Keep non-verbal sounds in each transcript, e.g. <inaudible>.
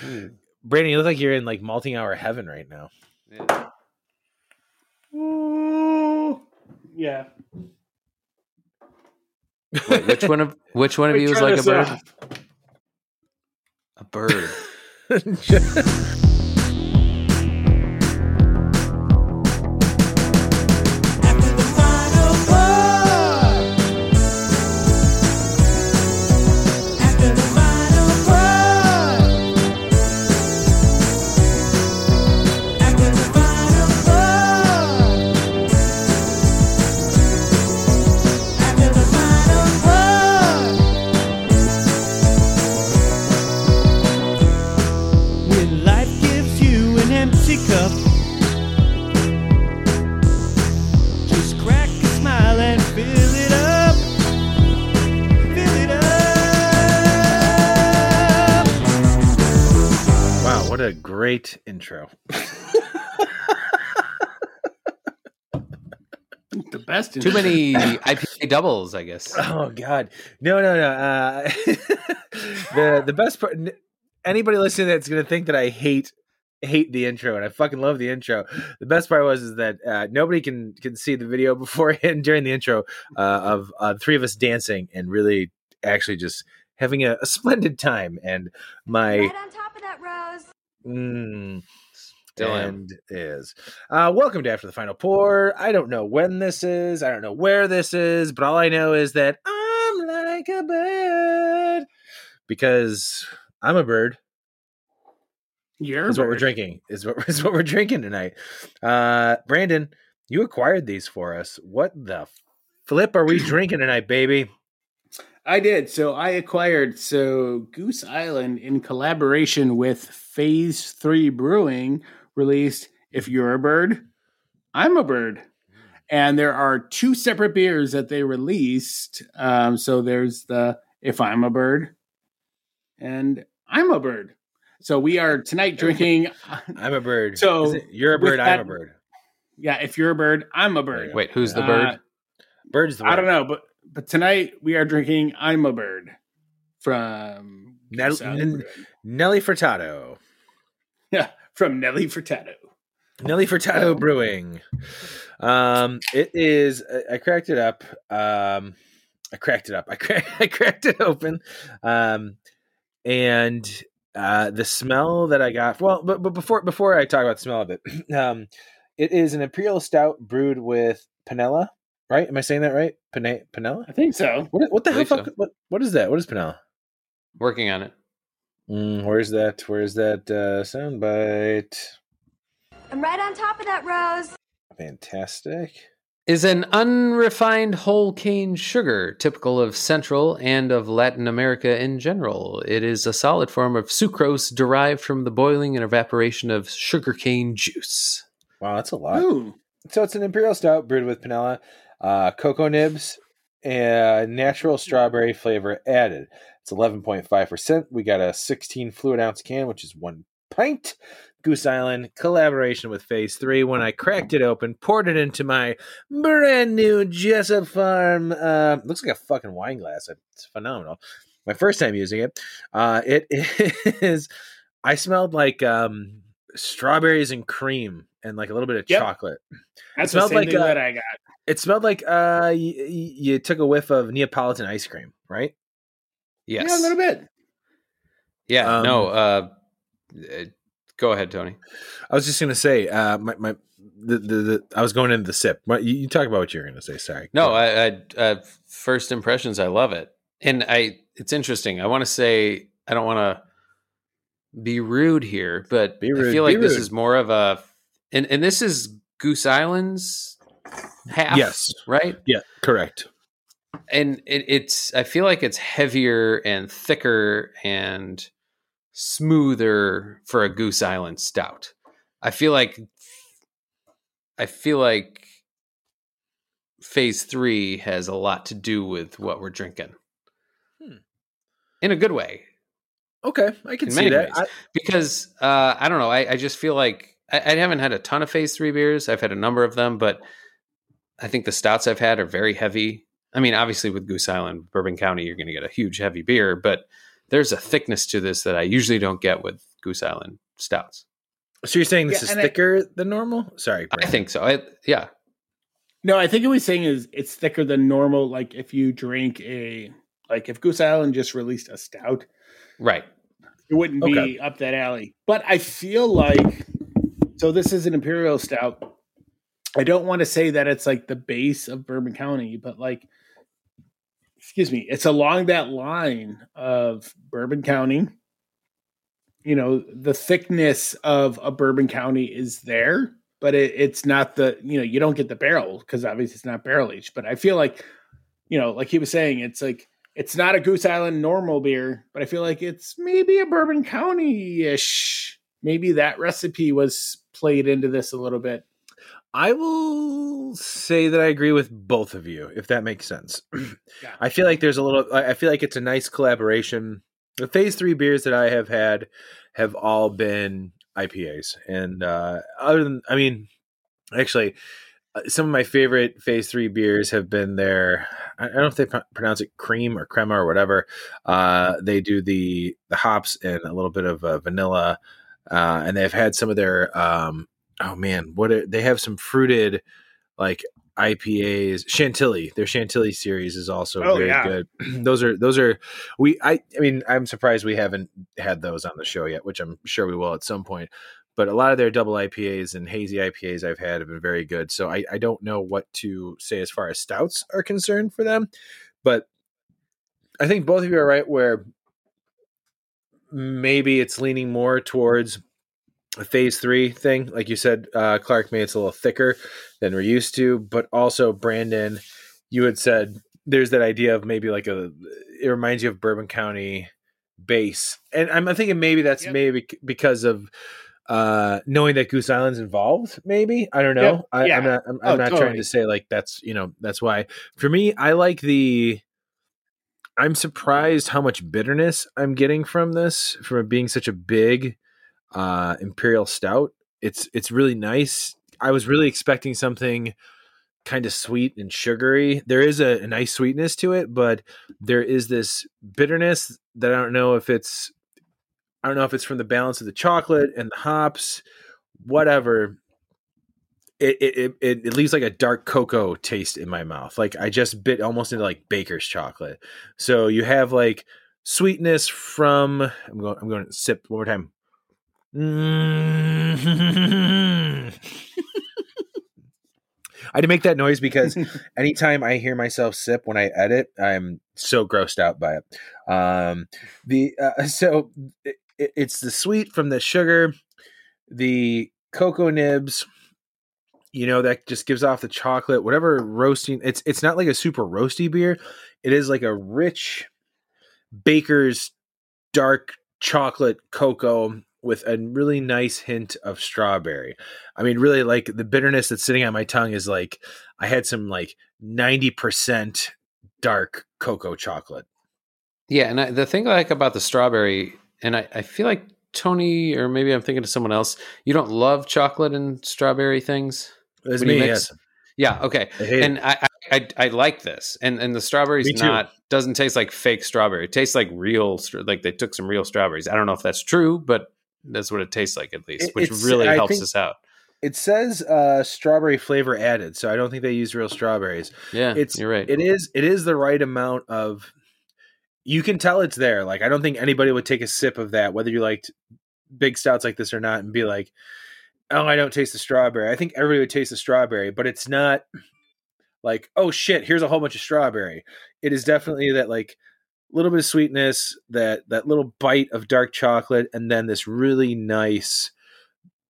Hmm. <laughs> Brandon, you look like you're in like multi hour heaven right now. Yeah. Ooh. Yeah. Wait, which one of which one of you is like a bird? off. A bird. <laughs> intro. <laughs> The best. Too many <laughs> IPA doubles, I guess. Oh God, no, no, no. Uh, <laughs> the the best part. Anybody listening that's gonna think that I hate hate the intro, and I fucking love the intro. The best part was is that uh, nobody can can see the video beforehand during the intro uh, of uh, three of us dancing and really actually just having a, a splendid time. And my Right on top of that, Rose. Mm, Still and is. Uh, welcome to After the Final Pour. I don't know when this is. I don't know where this is, but all I know is that I'm like a bird because I'm a bird. You're Is what we're drinking. Is what <laughs> is what we're drinking tonight. Uh, Brandon, you acquired these for us. What the flip are we <clears throat> drinking tonight, baby? I did. So I acquired so Goose Island in collaboration with Phase Three Brewing released "If You're a Bird, I'm a Bird," and there are two separate beers that they released. Um, so there's the "If I'm a Bird" and "I'm a Bird." So we are tonight drinking. <laughs> I'm a bird. So, it- you're a with bird. I'm a bird. Yeah, if you're a bird, I'm a bird. Wait, who's the Uh, bird? Bird's the I don't know, but but tonight we are drinking "I'm a Bird" from Nell- N-. Nelly Furtado. <laughs> Yeah, from Nelly Furtado. Nelly Furtado Brewing. Um, it is. I- I cracked it up. Um, I cracked it up. <laughs> I cracked. I cracked it open. Um, and uh, the smell that I got. Well, but but before before I talk about the smell of it, <clears throat> um, it is an imperial stout brewed with panela. Right? Am I saying that right? Pane, panela. I think so. What what the hell? So. Fuck, what what is that? What is panela? Working on it. Mm, where's that? Where's that uh, soundbite? I'm right on top of that, Rose. Fantastic. Is an unrefined whole cane sugar typical of Central and of Latin America in general. It is a solid form of sucrose derived from the boiling and evaporation of sugarcane juice. Wow, that's a lot. Ooh, So it's an imperial stout brewed with panela, uh, cocoa nibs, and natural strawberry flavor added. It's 11.5%. We got a 16 fluid ounce can, which is one pint. Goose Island collaboration with Phase 3. When I cracked it open, poured it into my brand new Jessup Farm. Uh, looks like a fucking wine glass. It's phenomenal. My first time using it. Uh, it <laughs> is, I smelled like um, strawberries and cream and like a little bit of Yep. chocolate. that's smelled the same like, thing uh, that I got. It smelled like uh, y- y- you took a whiff of Neapolitan ice cream, right? Yes. Yeah, a little bit. Yeah, Um, no. Uh, uh, go ahead, Tony. I was just gonna say, uh, my, my the, the, the I was going into the sip. What you, you talk about what you're gonna say? Sorry. No, Go. I, I uh, first impressions, I love it, and I. It's interesting. I want to say I don't want to be rude here, but Be rude, I feel be like this is more of a, and and this is Goose Island's half, Yes. right? yeah, correct. And it, it's I feel like it's heavier and thicker and smoother for a Goose Island stout. I feel like I feel like phase three has a lot to do with what we're drinking. Hmm. In a good way. Okay, I can In see that. I, Because uh, I don't know, I, I just feel like I, I haven't had a ton of phase three beers. I've had a number of them, but I think the stouts I've had are very heavy. I mean, obviously with Goose Island, Bourbon County, you're going to get a huge heavy beer, but there's a thickness to this that I usually don't get with Goose Island stouts. So you're saying this Yeah, is and I- thicker than normal? Sorry, I think so. I, yeah, No, I think what he's saying is it's thicker than normal. Like if you drink a like if Goose Island just released a stout, right. It wouldn't be Okay. up that alley. But I feel like so this is an imperial stout. I don't want to say that it's like the base of Bourbon County, but like excuse me, it's along that line of Bourbon County. You know, the thickness of a Bourbon County is there, but it, it's not the, you know, you don't get the barrel because obviously it's not barrel aged. But I feel like, you know, like he was saying, it's like it's not a Goose Island normal beer, but I feel like it's maybe a Bourbon County ish. Maybe that recipe was played into this a little bit. I will say that I agree with both of you, if that makes sense. <clears throat> Yeah. I feel like there's a little. I feel like it's a nice collaboration. The phase three beers that I have had have all been IPAs, and uh, other than, I mean, actually, some of my favorite phase three beers have been their. I don't know if they pro- pronounce it cream or crema or whatever. Uh, they do the the hops and a little bit of uh, vanilla, uh, and they've had some of their. Um, oh man, what are, they have some fruited like IPAs. Chantilly, their Chantilly series is also Oh, very yeah. good. <clears throat> those are those are we. I I mean, I'm surprised we haven't had those on the show yet, which I'm sure we will at some point. But a lot of their double IPAs and hazy IPAs I've had have been very good. So I, I don't know what to say as far as stouts are concerned for them. But I think both of you are right where maybe it's leaning more towards a phase three thing. Like you said, uh, Clark, maybe it's a little thicker than we're used to. But also, Brandon, you had said there's that idea of maybe like a, it reminds you of Bourbon County base. And I'm thinking maybe that's Yep. maybe because of uh knowing that goose island's involved maybe? I don't know. Yep. I, Yeah. i'm not i'm, Oh, I'm not trying to say like that's you know that's why. For me i like the i'm surprised how much bitterness i'm getting from this from it being such a big uh imperial stout. It's it's really nice. I was really expecting something kind of sweet and sugary. There is a, a nice sweetness to it but there is this bitterness that i don't know if it's I don't know if it's from the balance of the chocolate and the hops, whatever. It it, it it leaves like a dark cocoa taste in my mouth. Like I just bit almost into like baker's chocolate. So you have like sweetness from I'm going I'm going to sip one more time. Mm. <laughs> I had to make that noise because <laughs> anytime I hear myself sip when I edit, I'm so grossed out by it. Um, the uh, <laughs> so it, it's the sweet from the sugar, the cocoa nibs. You know that just gives off the chocolate, whatever roasting. It's it's not like a super roasty beer. It is like a rich baker's dark chocolate cocoa with a really nice hint of strawberry. I mean, really, like the bitterness that's sitting on my tongue is like I had some like ninety percent dark cocoa chocolate. Yeah, and I, the thing I like about the strawberry, and I, I feel like Tony, or maybe I'm thinking of someone else. You don't love chocolate and strawberry things. It's me, yes. Yeah. Okay. I And I, I I I like this, and and the strawberries not doesn't taste like fake strawberry. It tastes like real, like they took some real strawberries. I don't know if that's true, but that's what it tastes like at least, It- which really I helps us out. It says uh, strawberry flavor added, so I don't think they use real strawberries. Yeah, It's you're right. It is it is the right amount of. You can tell it's there. Like I don't think anybody would take a sip of that, whether you liked big stouts like this or not, and be like, "Oh, I don't taste the strawberry." I think everybody would taste the strawberry, but it's not like, "Oh shit, here's a whole bunch of strawberry." It is definitely that like little bit of sweetness, that that little bite of dark chocolate, and then this really nice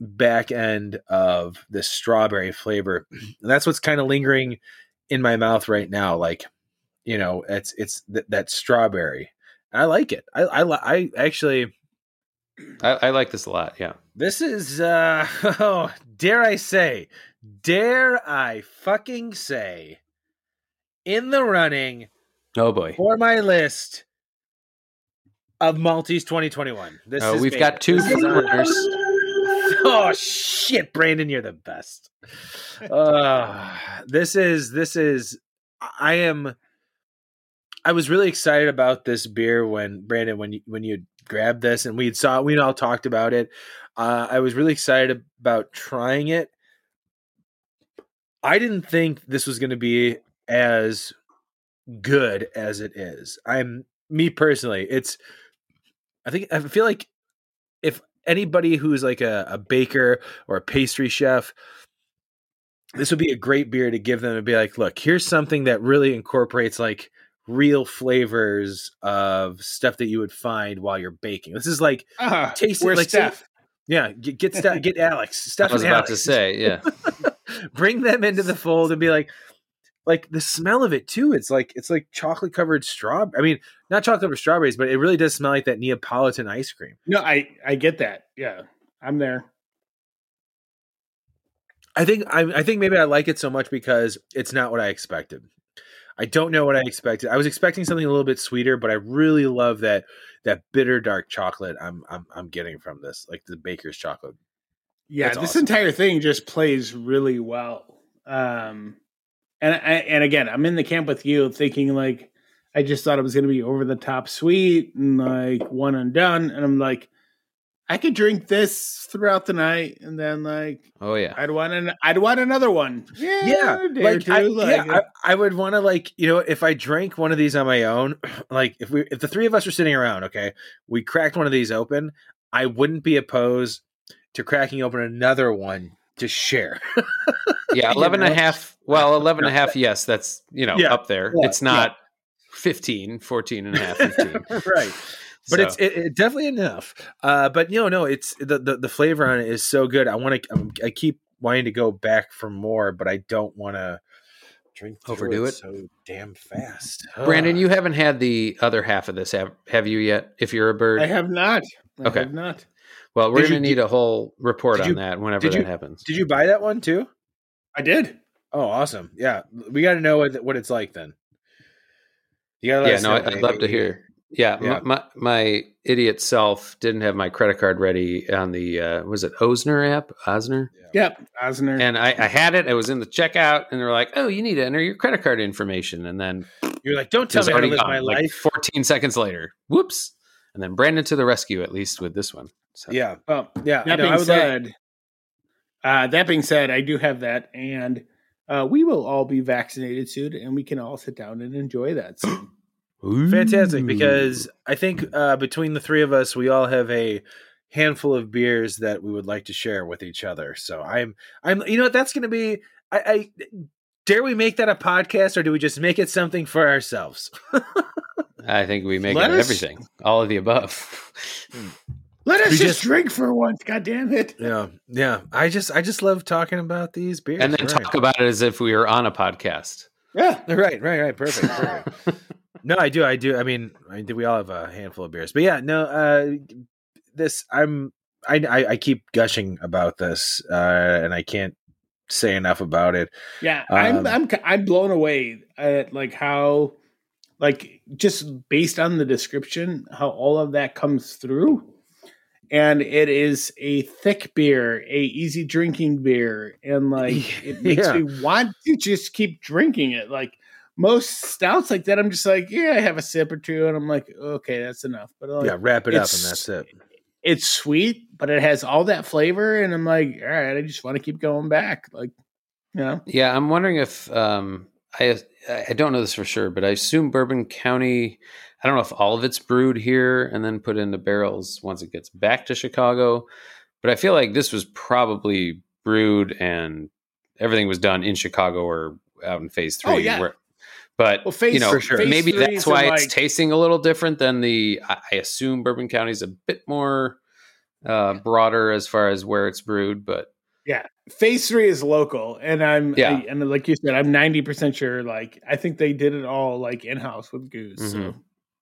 back end of this strawberry flavor. <clears throat> And that's what's kind of lingering in my mouth right now. Like, you know, it's it's th- that strawberry. I like it. I I, li- I actually I, I like this a lot. Yeah. this is uh <laughs> oh, dare I say, dare I fucking say in the running Oh boy. for my list of Malteez 2021. This is we've got two winners. <laughs> Oh shit, Brandon, you're the best. <laughs> Uh, this is this is I am I was really excited about this beer when Brandon when you, when you grabbed this and we saw we all talked about it. Uh, I was really excited about trying it. I didn't think this was going to be as good as it is. I'm me personally. It's I think I feel like if anybody who's like a, a baker or a pastry chef, this would be a great beer to give them and be like, look, here's something that really incorporates like real flavors of stuff that you would find while you're baking. This is like Ah, taste like Steph? yeah, get get, Steph, <laughs> get Alex, Steph I was and about to say, yeah. <laughs> bring them into the fold and be like like the smell of it too it's like it's like chocolate covered straw i mean not chocolate covered strawberries but it really does smell like that neapolitan ice cream No, I I get that. Yeah, I'm there. i think I, I think maybe i like it so much because it's not what i expected i don't know what i expected i was expecting something a little bit sweeter but i really love that that bitter dark chocolate i'm i'm, I'm getting from this like the baker's chocolate Yeah, That's this awesome. entire thing just plays really well. Um, and I, and again, I'm in the camp with you, thinking like I just thought it was going to be over the top sweet and like one and done, and I'm like, I could drink this throughout the night, and then like Oh yeah. I'd want an I'd want another one. Yeah, yeah a day or like, I, two, yeah I, I would want to like you know if i drank one of these on my own <clears throat> like if we if the three of us were sitting around okay we cracked one of these open i wouldn't be opposed to cracking open another one to share <laughs> Yeah, you 11 and a half. Well, 11 and a half, <laughs> yes, that's, you know, Yeah, up there. yeah, it's not 15, 14 and a half, 15. <laughs> right but So, it's it, it definitely enough uh but no no it's the, the the flavor on it is so good i want to i keep wanting to go back for more but i don't want to drink Overdo it? so damn fast Brandon, Ugh. you haven't had the other half of this, have, have you yet? If you're a bird, I have not. I Okay. have not. well, we're Did going to you- need a whole report on you- that whenever did that you- happens. did you buy that one too I did. Oh, awesome! Yeah, we got to know what, what it's like then. You gotta let yeah, us no, know, I- I'd maybe. love to hear. Yeah, Yeah. My, my my idiot self didn't have my credit card ready on the uh, was it Oznr app, Oznr, Yep, Oznr. and I, I had it. I was in the checkout, and they're like, "Oh, you need to enter your credit card information," and then You're like, don't tell me how to live gone. my Like life. 14 seconds later, whoops, and then Brandon to the rescue. At least with this one. So, Yeah, well, yeah. That no, I being would like- said, uh, that being said, I do have that, and uh, we will all be vaccinated soon, and we can all sit down and enjoy that. soon. Fantastic because I think uh, between the three of us, we all have a handful of beers that we would like to share with each other. So I'm, I'm, you know, what that's going to be. I, I dare we make that a podcast, or do we just make it something for ourselves? <laughs> I think we make Let it us- everything, all of the above. Let us just, just- drink for once. God damn it! yeah, yeah. I just, I just love talking about these beers, and then right. talk about it as if we were on a podcast. Yeah, Right, right, right. Perfect, perfect. <laughs> no, I do, I do. I mean, I do. We all have a handful of beers, but yeah, no. Uh, this, I'm, I, I, I keep gushing about this, uh, and I can't say enough about it. yeah. Um, I'm, I'm, I'm blown away at like how, like, just based on the description, how all of that comes through. And it is a thick beer, a easy drinking beer, and like <laughs> it makes Yeah. me want to just keep drinking it. Like most stouts like that, I'm just like, yeah, I have a sip or two, and I'm like, okay, that's enough. But like, yeah, wrap it up, and that's it. it's sweet, but it has all that flavor, and I'm like, all right, I just want to keep going back. Like, you know, Yeah, I'm wondering if um, I I don't know this for sure, but I assume Bourbon County. I don't know if all of it's brewed here and then put into barrels once it gets back to Chicago, but I feel like this was probably brewed and everything was done in Chicago or out in Phase Three. Oh, yeah. where- but Well, Phase- you know, for sure. Phase maybe three that's is why in, it's like- tasting a little different than the. I I assume Bourbon County is a bit more uh, broader as far as where it's brewed, but yeah, Phase Three is local, and I'm Yeah. I- and like you said, I'm 90 percent sure. Like, I think they did it all like in house with Goose. So. Mhm.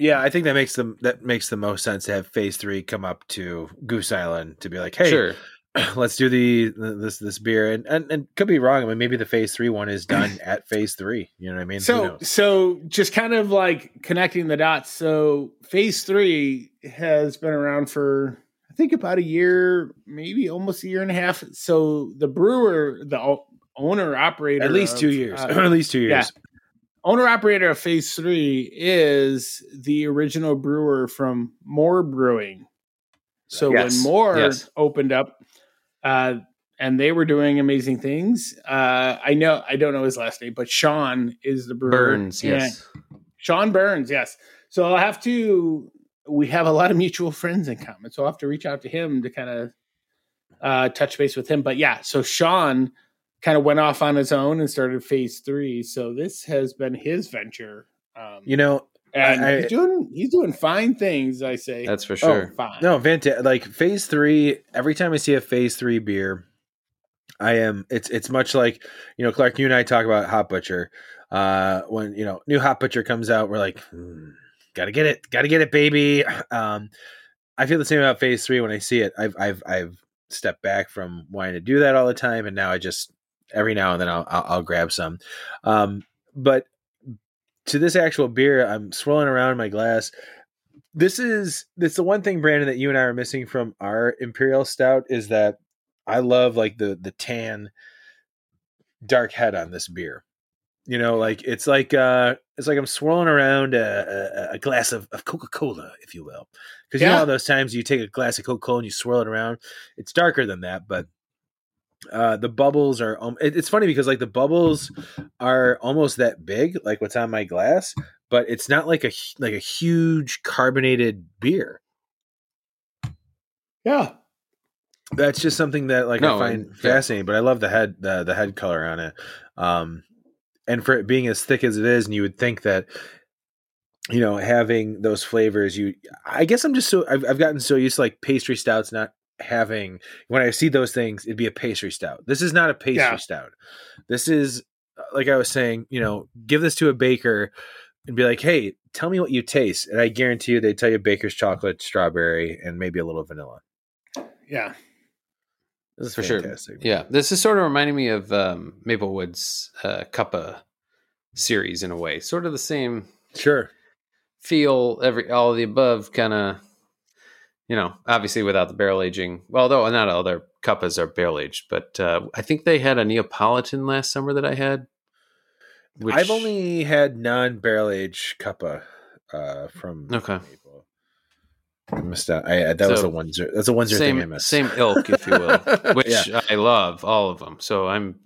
Yeah, I think that makes them that makes the most sense to have Phase Three come up to Goose Island to be like, hey, sure. <clears throat> let's do the this this beer, and, and and could be wrong. I mean, maybe the Phase Three one is done <clears throat> at Phase Three. You know what I mean? So, so just kind of like connecting the dots. So, Phase Three has been around for I think about a year, maybe almost a year and a half. So, the brewer, the owner operator, at least two years, uh, <clears throat> at least two yeah. years. owner operator of Phase Three is the original brewer from Moore Brewing. So Yes, when Moore yes. opened up, uh, and they were doing amazing things. Uh, I know I don't know his last name, but Sean is the brewer. Burns, yes. Sean Burns, yes. So I'll have to. We have a lot of mutual friends in common, so I'll have to reach out to him to kind of uh, touch base with him. But yeah, so Sean kind of went off on his own and started Phase Three. So this has been his venture, um, You know, and I- he's doing he's doing fine things. I say That's for sure. fine. no, Vanta, like phase three. Every time I see a phase three beer, I am. It's it's much like you know, Clark. You and I talk about Hop Butcher. Uh, when you know new Hop Butcher comes out, we're like, hmm, gotta get it, gotta get it, baby. <laughs> Um, I feel the same about phase three when I see it. I've I've I've stepped back from wanting to do that all the time, and now I just every now and then I'll I'll, I'll grab some. Um, but to this actual beer, I'm swirling around my glass. This is this the one thing, Brandon, that you and I are missing from our imperial stout is that I love like the the tan dark head on this beer. You know, like it's like uh it's like I'm swirling around a, a, a glass of, of Coca Cola, if you will, because you know Yeah. those times you take a glass of Coca Cola and you swirl it around. It's darker than that, but uh the bubbles are um, it- it's funny because like the bubbles are almost that big like what's on my glass but it's not like a like a huge carbonated beer. Yeah, that's just something that like No, i find and- yeah. fascinating but i love the head the, the head color on it. Um and for it being as thick as it is and you would think that you know having those flavors you i guess i'm just so i've, I've gotten so used to like pastry stouts not having when i see those things it'd be a pastry stout this is not a pastry Yeah. stout this is uh, like i was saying you know give this to a baker and be like hey tell me what you taste and i guarantee you they tell you baker's chocolate strawberry and maybe a little vanilla yeah. this is For sure. Yeah, this is sort of reminding me of um, Maplewood's uh, Cuppa series in a way. Sort of the same sure feel, every all of the above kind of. You know, obviously without the barrel aging. Well, Although not all their Cuppas are barrel aged, but uh, I think they had a Neapolitan last summer that I had. Which, I've only had non barrel aged cuppa uh, from Okay. Maple. I missed out. I, that was the Windsor. That's a Windsor thing I same missed. same ilk, if you will, <laughs> which Yeah. I love all of them. So I'm.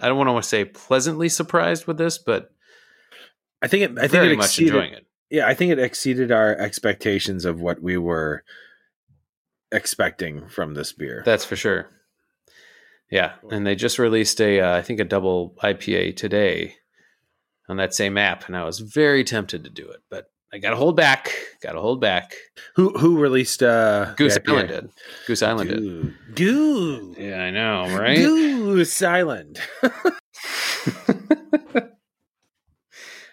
I don't want to say pleasantly surprised with this, but I think it. I think it much exceeded. enjoying it. Yeah, I think it exceeded our expectations of what we were expecting from this beer. That's for sure. Yeah, and they just released a, uh, I think a double IPA today on that same app, and I was very tempted to do it, but I got to hold back. Got to hold back. who who released uh, Goose? Island did. Goose Island did. Goose. Yeah, I know, right? Goose Island. <laughs>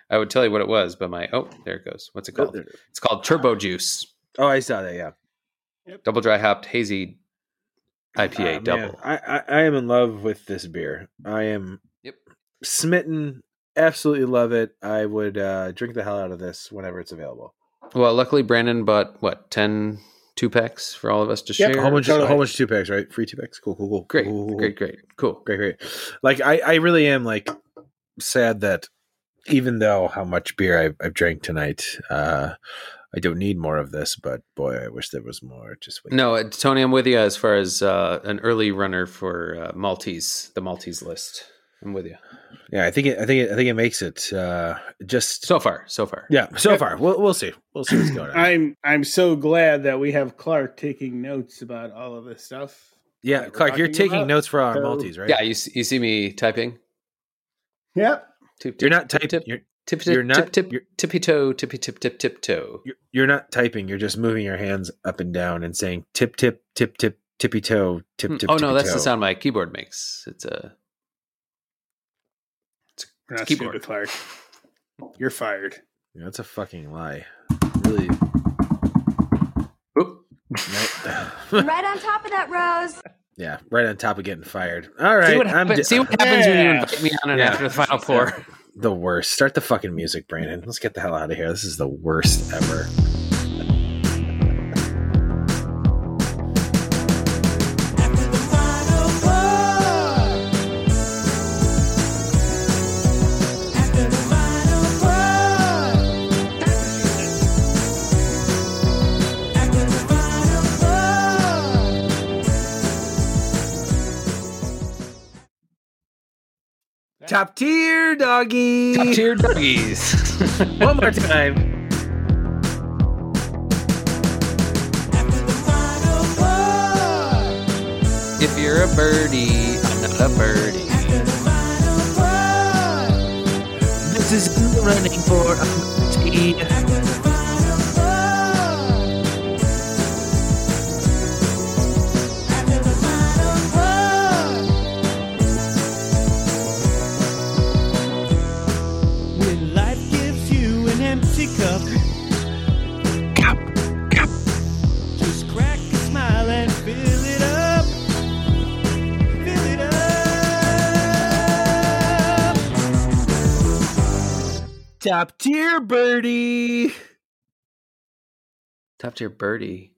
I would tell you what it was, but my oh, there it goes. What's it called? It's called Turbo Juice, Oh, I saw that. Yeah. double dry hopped hazy IPA Ah, double. man, I, I I am in love with this beer. I am Yep. smitten. Absolutely love it. I would uh, drink the hell out of this whenever it's available. Well, luckily Brandon bought what 10 two packs for all of us to Yep, share. A whole bunch, Totally. whole bunch of two packs, right? Free two packs. Cool, cool, cool. Great, cool, cool, cool. great, great, cool. great, great. Like I, I really am like sad that even though how much beer I've, I've drank tonight, uh, I don't need more of this. But boy, I wish there was more. Just wait. No, uh, Tony, I'm with you as far as uh, an early runner for uh, Malteez, the Malteez list. I'm with you Yeah, I think it. I think it. I think it makes it. Uh, just so far. So far, yeah. So far, we'll we'll see. We'll see what's going on. I'm I'm so glad that we have Clark taking notes about all of this stuff. yeah, Clark, you're taking about. notes for our So- Malteez, right? yeah. You you see me typing. Yep. Tip, You're not typing. tip, You're, tip, tip, you're tip, not- tip, you're- tippy toe, tippy tip, tip, tip toe. you're you're not typing. You're just moving your hands up and down and saying tip tip tip tip tippy toe tip Hmm, tip. oh no, that's the sound my keyboard makes. It's a We're not Keyboard. stupid, Clark. You're fired. Yeah, that's a fucking lie. Really. Oop. I'm right on top of that, Rose. Yeah, right on top of getting fired. All right, see what I'm happens. di- see what happens when you invite me on and Yeah. after the final four. <laughs> the worst. Start the fucking music, Brandon. Let's get the hell out of here. This is the worst ever. Top tier doggies. Top tier doggies. <laughs> One more time. if you're a birdie, I'm not a birdie. This is running for a tea. Top tier birdie. Top tier birdie.